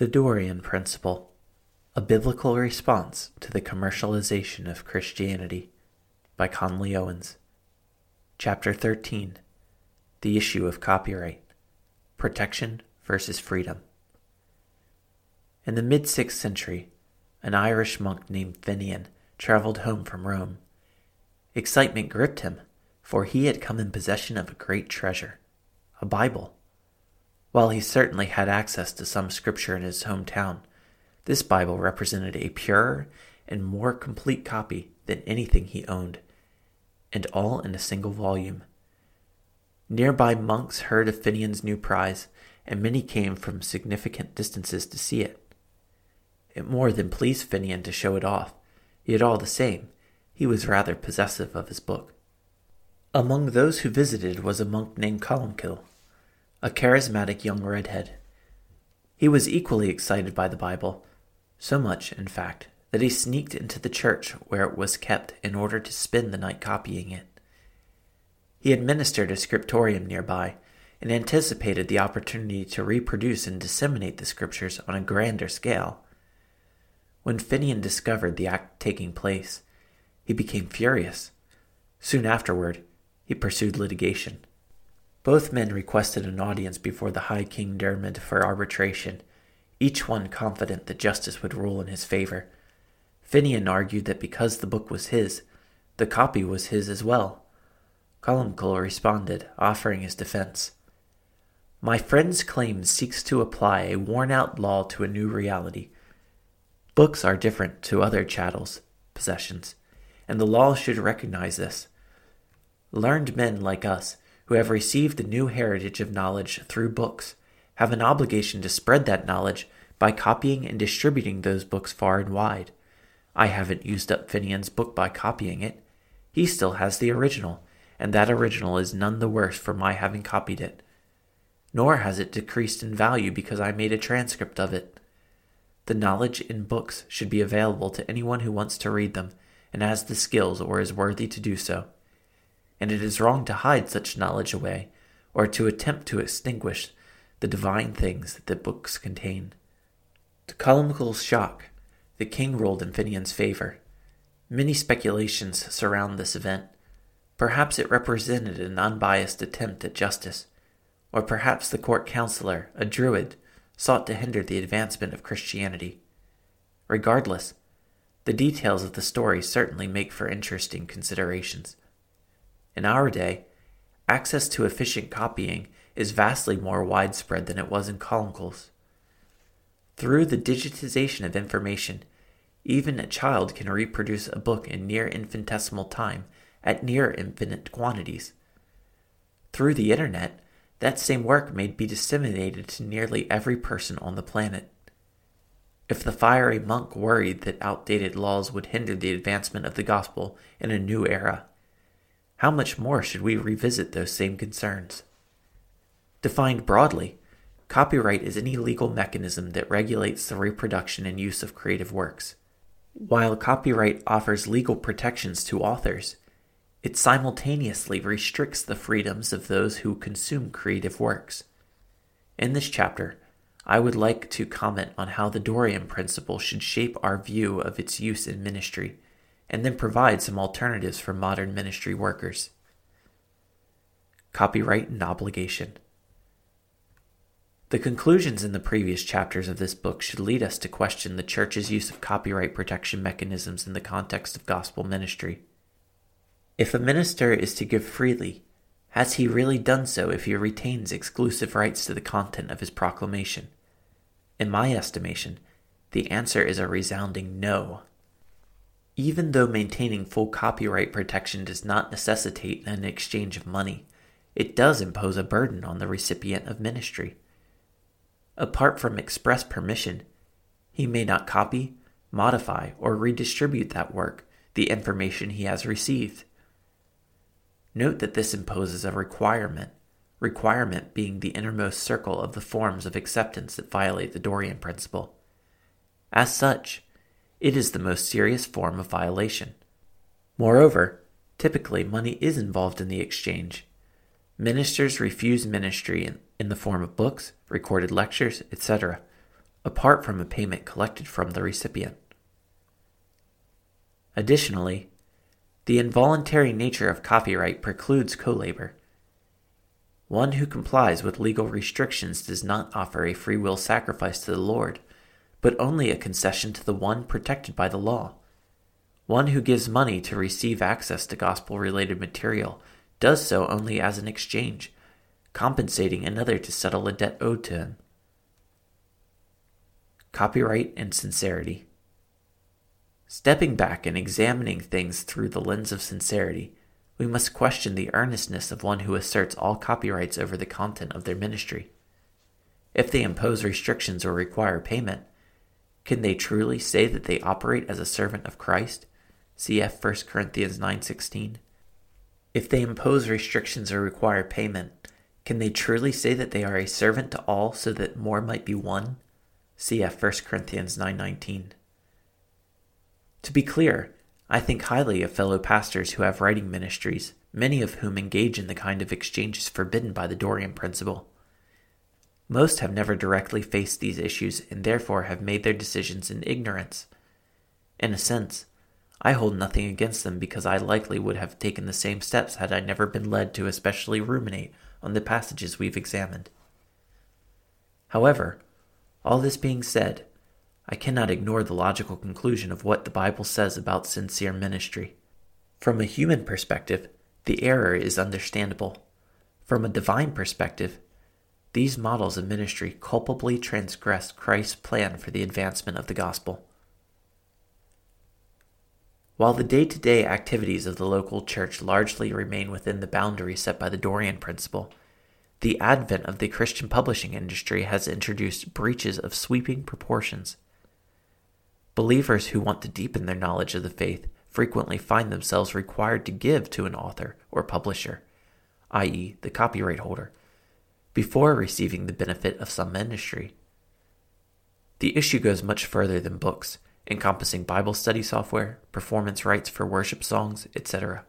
The Dorean Principle A Biblical Response to the Commercialization of Christianity by Conley Owens. Chapter 13 The Issue of Copyright Protection versus Freedom. In the mid 6th century, an Irish monk named Finian traveled home from Rome. Excitement gripped him, for he had come in possession of a great treasure a Bible. While he certainly had access to some scripture in his hometown, this Bible represented a purer and more complete copy than anything he owned, and all in a single volume. Nearby monks heard of Finian's new prize, and many came from significant distances to see it. It more than pleased Finian to show it off, yet all the same, he was rather possessive of his book. Among those who visited was a monk named Columcille, a charismatic young redhead. He was equally excited by the Bible, so much, in fact, that he sneaked into the church where it was kept in order to spend the night copying it. He administered a scriptorium nearby and anticipated the opportunity to reproduce and disseminate the scriptures on a grander scale. When Finian discovered the act taking place, he became furious. Soon afterward, he pursued litigation. Both men requested an audience before the High King Dermid for arbitration, each one confident that justice would rule in his favor. Finian argued that because the book was his, the copy was his as well. Columcille responded, offering his defense. My friend's claim seeks to apply a worn out law to a new reality. Books are different to other chattels, possessions, and the law should recognize this. Learned men like us who have received the new heritage of knowledge through books have an obligation to spread that knowledge by copying and distributing those books far and wide. I haven't used up Finian's book by copying it. He still has the original, and that original is none the worse for my having copied it. Nor has it decreased in value because I made a transcript of it. The knowledge in books should be available to anyone who wants to read them and has the skills or is worthy to do so and it is wrong to hide such knowledge away, or to attempt to extinguish the divine things that the books contain. To Columcille's shock, the king ruled in Finian's favor. Many speculations surround this event. Perhaps it represented an unbiased attempt at justice, or perhaps the court counselor, a druid, sought to hinder the advancement of Christianity. Regardless, the details of the story certainly make for interesting considerations. In our day, access to efficient copying is vastly more widespread than it was in Columcille's. Through the digitization of information, even a child can reproduce a book in near infinitesimal time at near infinite quantities. Through the internet, that same work may be disseminated to nearly every person on the planet. If the fiery monk worried that outdated laws would hinder the advancement of the gospel in a new era, how much more should we revisit those same concerns? Defined broadly, copyright is any legal mechanism that regulates the reproduction and use of creative works. While copyright offers legal protections to authors, it simultaneously restricts the freedoms of those who consume creative works. In this chapter, I would like to comment on how the Dorean principle should shape our view of its use in ministry and then provide some alternatives for modern ministry workers. Copyright and obligation. The conclusions in the previous chapters of this book should lead us to question the Church's use of copyright protection mechanisms in the context of gospel ministry. If a minister is to give freely, has he really done so if he retains exclusive rights to the content of his proclamation? In my estimation, the answer is a resounding no. Even though maintaining full copyright protection does not necessitate an exchange of money, it does impose a burden on the recipient of ministry. Apart from express permission, he may not copy, modify, or redistribute that work, the information he has received. Note that this imposes a requirement, requirement being the innermost circle of the forms of acceptance that violate the Dorean principle. As such, it is the most serious form of violation. Moreover, typically money is involved in the exchange. Ministers refuse ministry in, in the form of books, recorded lectures, etc., apart from a payment collected from the recipient. Additionally, the involuntary nature of copyright precludes co labor. One who complies with legal restrictions does not offer a free will sacrifice to the Lord, but only a concession to the one protected by the law. One who gives money to receive access to gospel related material does so only as an exchange, compensating another to settle a debt owed to him. Copyright and sincerity. Stepping back and examining things through the lens of sincerity, we must question the earnestness of one who asserts all copyrights over the content of their ministry. If they impose restrictions or require payment, can they truly say that they operate as a servant of Christ? Cf 1 Corinthians 9:16. If they impose restrictions or require payment, can they truly say that they are a servant to all so that more might be won? Cf 1 Corinthians 9:19. To be clear, I think highly of fellow pastors who have writing ministries, many of whom engage in the kind of exchanges forbidden by the Dorean principle. Most have never directly faced these issues and therefore have made their decisions in ignorance. In a sense, I hold nothing against them because I likely would have taken the same steps had I never been led to especially ruminate on the passages we've examined. However, all this being said, I cannot ignore the logical conclusion of what the Bible says about sincere ministry. From a human perspective, the error is understandable. From a divine perspective, these models of ministry culpably transgress Christ's plan for the advancement of the gospel. While the day to day activities of the local church largely remain within the boundary set by the Dorean principle, the advent of the Christian publishing industry has introduced breaches of sweeping proportions. Believers who want to deepen their knowledge of the faith frequently find themselves required to give to an author or publisher, i.e., the copyright holder, before receiving the benefit of some ministry. The issue goes much further than books, encompassing Bible study software, performance rights for worship songs, etc.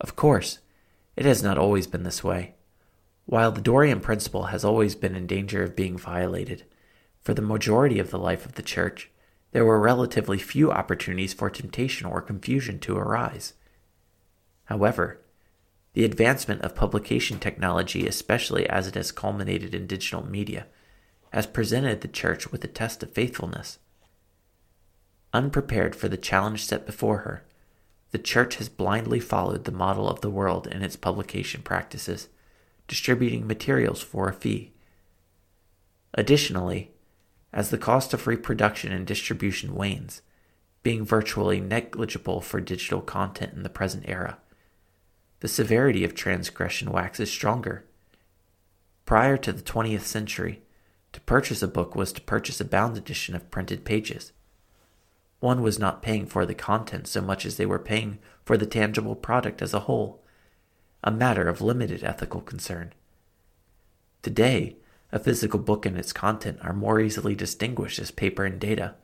Of course, it has not always been this way. While the Dorean principle has always been in danger of being violated, for the majority of the life of the church, there were relatively few opportunities for temptation or confusion to arise. However, the advancement of publication technology, especially as it has culminated in digital media, has presented the church with a test of faithfulness. Unprepared for the challenge set before her, the church has blindly followed the model of the world in its publication practices, distributing materials for a fee. Additionally, as the cost of reproduction and distribution wanes, being virtually negligible for digital content in the present era. The severity of transgression waxes stronger. Prior to the 20th century, to purchase a book was to purchase a bound edition of printed pages. One was not paying for the content so much as they were paying for the tangible product as a whole, a matter of limited ethical concern. Today, a physical book and its content are more easily distinguished as paper and data.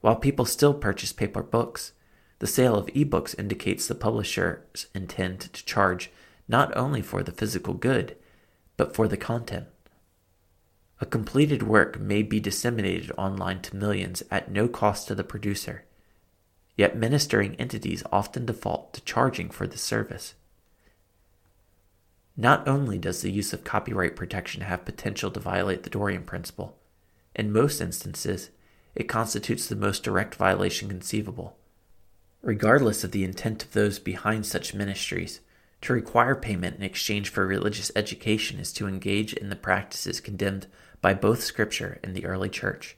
While people still purchase paper books, the sale of ebooks indicates the publisher's intent to charge not only for the physical good, but for the content. A completed work may be disseminated online to millions at no cost to the producer, yet ministering entities often default to charging for the service. Not only does the use of copyright protection have potential to violate the Dorean principle, in most instances, it constitutes the most direct violation conceivable. Regardless of the intent of those behind such ministries, to require payment in exchange for religious education is to engage in the practices condemned by both Scripture and the early Church.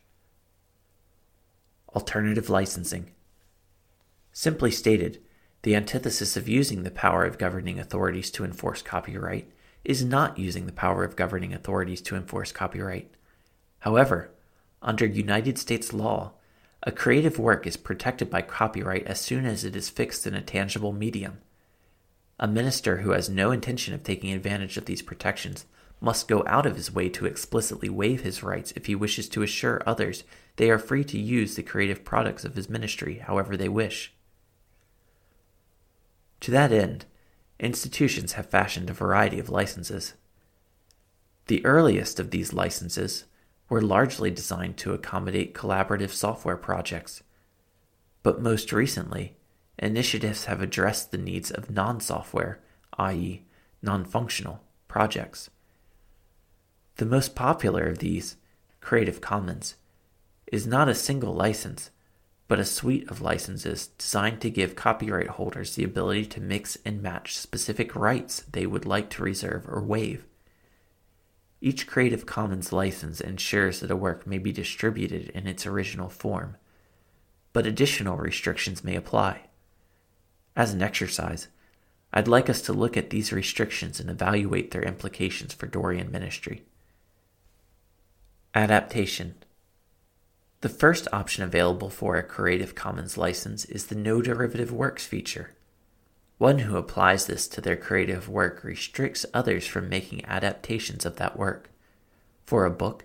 Alternative licensing. Simply stated, the antithesis of using the power of governing authorities to enforce copyright is not using the power of governing authorities to enforce copyright. However, under United States law, a creative work is protected by copyright as soon as it is fixed in a tangible medium. A minister who has no intention of taking advantage of these protections must go out of his way to explicitly waive his rights if he wishes to assure others they are free to use the creative products of his ministry however they wish. To that end, institutions have fashioned a variety of licenses. The earliest of these licenses were largely designed to accommodate collaborative software projects. But most recently, initiatives have addressed the needs of non software, i.e., non functional, projects. The most popular of these, Creative Commons, is not a single license, but a suite of licenses designed to give copyright holders the ability to mix and match specific rights they would like to reserve or waive. Each Creative Commons license ensures that a work may be distributed in its original form, but additional restrictions may apply. As an exercise, I'd like us to look at these restrictions and evaluate their implications for Dorean ministry. Adaptation The first option available for a Creative Commons license is the No Derivative Works feature. One who applies this to their creative work restricts others from making adaptations of that work. For a book,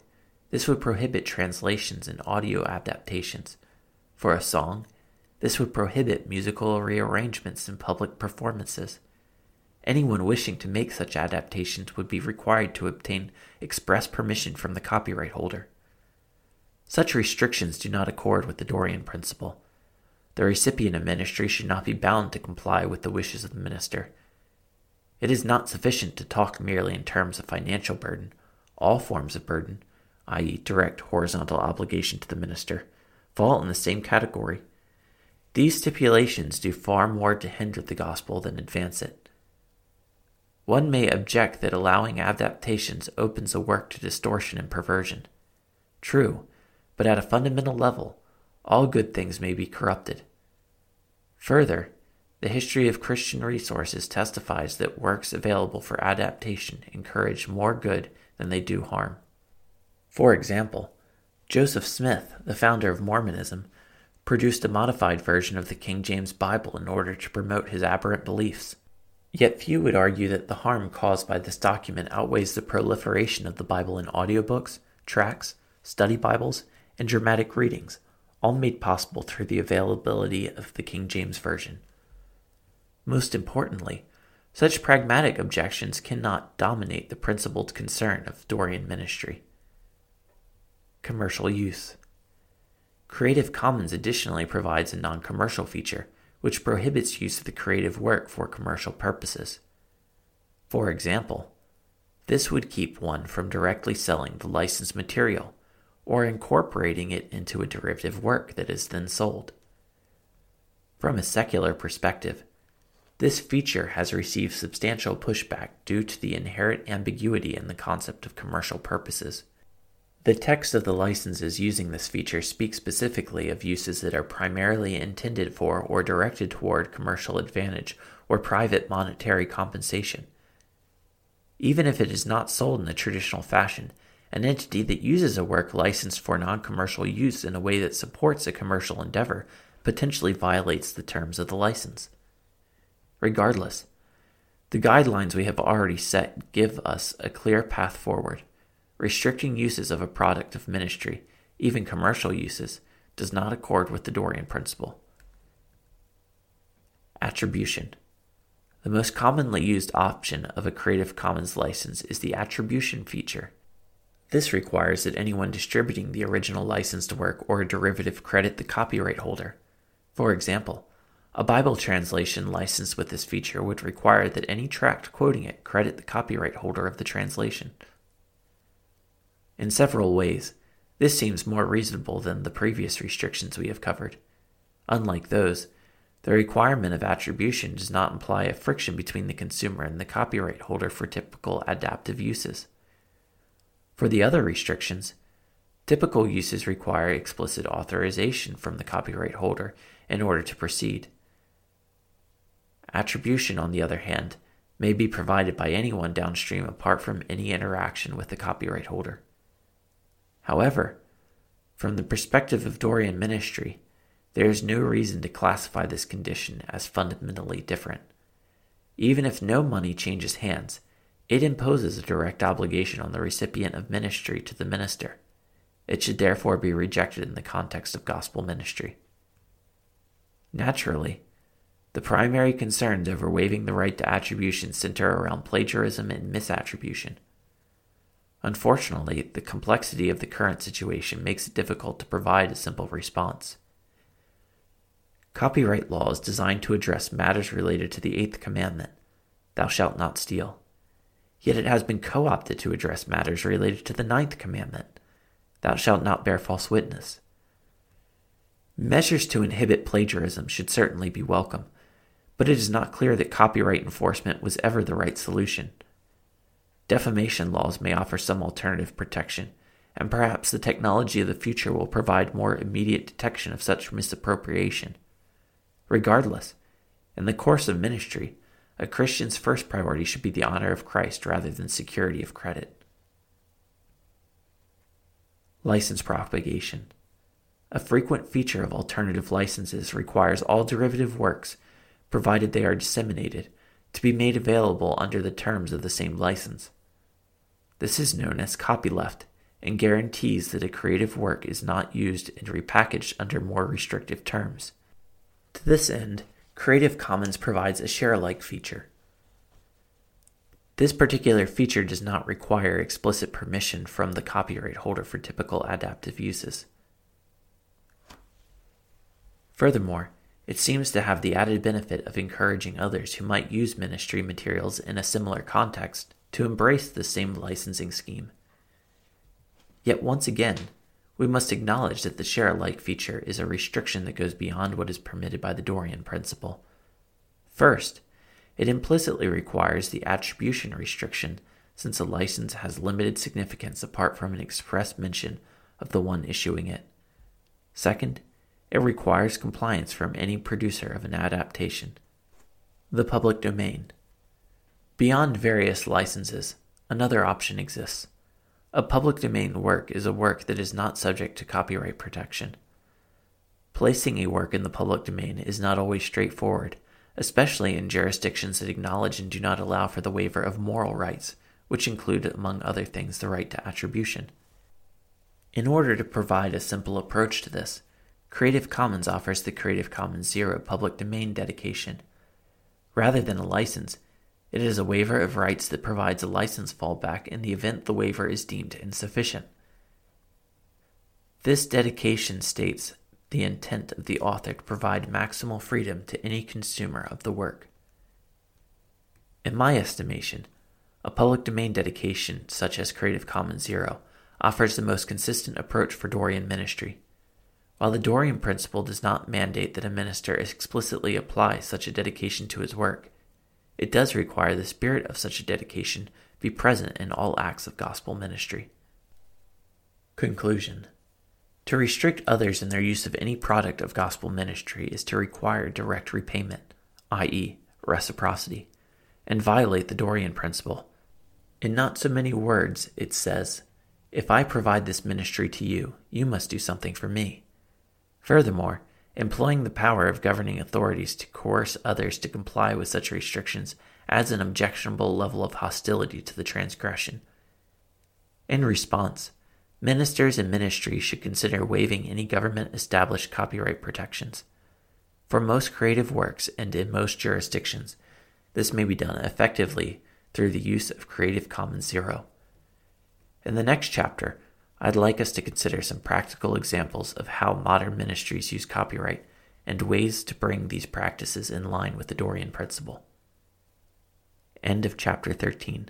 this would prohibit translations and audio adaptations. For a song, this would prohibit musical rearrangements and public performances. Anyone wishing to make such adaptations would be required to obtain express permission from the copyright holder. Such restrictions do not accord with the Dorean principle. The recipient of ministry should not be bound to comply with the wishes of the minister. It is not sufficient to talk merely in terms of financial burden. All forms of burden, i.e., direct horizontal obligation to the minister, fall in the same category these stipulations do far more to hinder the gospel than advance it. One may object that allowing adaptations opens a work to distortion and perversion. True, but at a fundamental level, all good things may be corrupted. Further, the history of Christian resources testifies that works available for adaptation encourage more good than they do harm. For example, Joseph Smith, the founder of Mormonism, produced a modified version of the King James Bible in order to promote his aberrant beliefs. Yet few would argue that the harm caused by this document outweighs the proliferation of the Bible in audiobooks, tracts, study Bibles, and dramatic readings, all made possible through the availability of the King James Version. Most importantly, such pragmatic objections cannot dominate the principled concern of Dorean ministry. Commercial use. Creative Commons additionally provides a non commercial feature, which prohibits use of the creative work for commercial purposes. For example, this would keep one from directly selling the licensed material or incorporating it into a derivative work that is then sold. From a secular perspective, this feature has received substantial pushback due to the inherent ambiguity in the concept of commercial purposes. The text of the licenses using this feature speaks specifically of uses that are primarily intended for or directed toward commercial advantage or private monetary compensation. Even if it is not sold in the traditional fashion, an entity that uses a work licensed for non commercial use in a way that supports a commercial endeavor potentially violates the terms of the license. Regardless, the guidelines we have already set give us a clear path forward. Restricting uses of a product of ministry, even commercial uses, does not accord with the Dorean principle. Attribution. The most commonly used option of a Creative Commons license is the attribution feature. This requires that anyone distributing the original licensed work or a derivative credit the copyright holder. For example, a Bible translation licensed with this feature would require that any tract quoting it credit the copyright holder of the translation. In several ways, this seems more reasonable than the previous restrictions we have covered. Unlike those, the requirement of attribution does not imply a friction between the consumer and the copyright holder for typical adaptive uses. For the other restrictions, typical uses require explicit authorization from the copyright holder in order to proceed. Attribution, on the other hand, may be provided by anyone downstream apart from any interaction with the copyright holder. However, from the perspective of Dorean ministry, there is no reason to classify this condition as fundamentally different. Even if no money changes hands, it imposes a direct obligation on the recipient of ministry to the minister. It should therefore be rejected in the context of gospel ministry. Naturally, the primary concerns over waiving the right to attribution center around plagiarism and misattribution. Unfortunately, the complexity of the current situation makes it difficult to provide a simple response. Copyright law is designed to address matters related to the Eighth Commandment Thou shalt not steal. Yet it has been co opted to address matters related to the Ninth Commandment Thou shalt not bear false witness. Measures to inhibit plagiarism should certainly be welcome, but it is not clear that copyright enforcement was ever the right solution. Defamation laws may offer some alternative protection, and perhaps the technology of the future will provide more immediate detection of such misappropriation. Regardless, in the course of ministry, a Christian's first priority should be the honor of Christ rather than security of credit. License propagation. A frequent feature of alternative licenses requires all derivative works, provided they are disseminated, to be made available under the terms of the same license. This is known as copyleft and guarantees that a creative work is not used and repackaged under more restrictive terms. To this end, Creative Commons provides a share alike feature. This particular feature does not require explicit permission from the copyright holder for typical adaptive uses. Furthermore, it seems to have the added benefit of encouraging others who might use ministry materials in a similar context to embrace the same licensing scheme. Yet once again, we must acknowledge that the share alike feature is a restriction that goes beyond what is permitted by the Dorean principle. First, it implicitly requires the attribution restriction since a license has limited significance apart from an express mention of the one issuing it. Second, it requires compliance from any producer of an adaptation. The public domain. Beyond various licenses, another option exists. A public domain work is a work that is not subject to copyright protection. Placing a work in the public domain is not always straightforward, especially in jurisdictions that acknowledge and do not allow for the waiver of moral rights, which include, among other things, the right to attribution. In order to provide a simple approach to this, Creative Commons offers the Creative Commons Zero public domain dedication. Rather than a license, it is a waiver of rights that provides a license fallback in the event the waiver is deemed insufficient. This dedication states the intent of the author to provide maximal freedom to any consumer of the work. In my estimation, a public domain dedication such as Creative Commons Zero offers the most consistent approach for Dorean ministry. While the Dorean principle does not mandate that a minister explicitly apply such a dedication to his work, it does require the spirit of such a dedication be present in all acts of gospel ministry. Conclusion To restrict others in their use of any product of gospel ministry is to require direct repayment, i.e., reciprocity, and violate the Dorean principle. In not so many words, it says, If I provide this ministry to you, you must do something for me. Furthermore, employing the power of governing authorities to coerce others to comply with such restrictions adds an objectionable level of hostility to the transgression. In response, ministers and ministries should consider waiving any government established copyright protections. For most creative works and in most jurisdictions, this may be done effectively through the use of Creative Commons Zero. In the next chapter, I'd like us to consider some practical examples of how modern ministries use copyright and ways to bring these practices in line with the Dorean principle. End of chapter 13.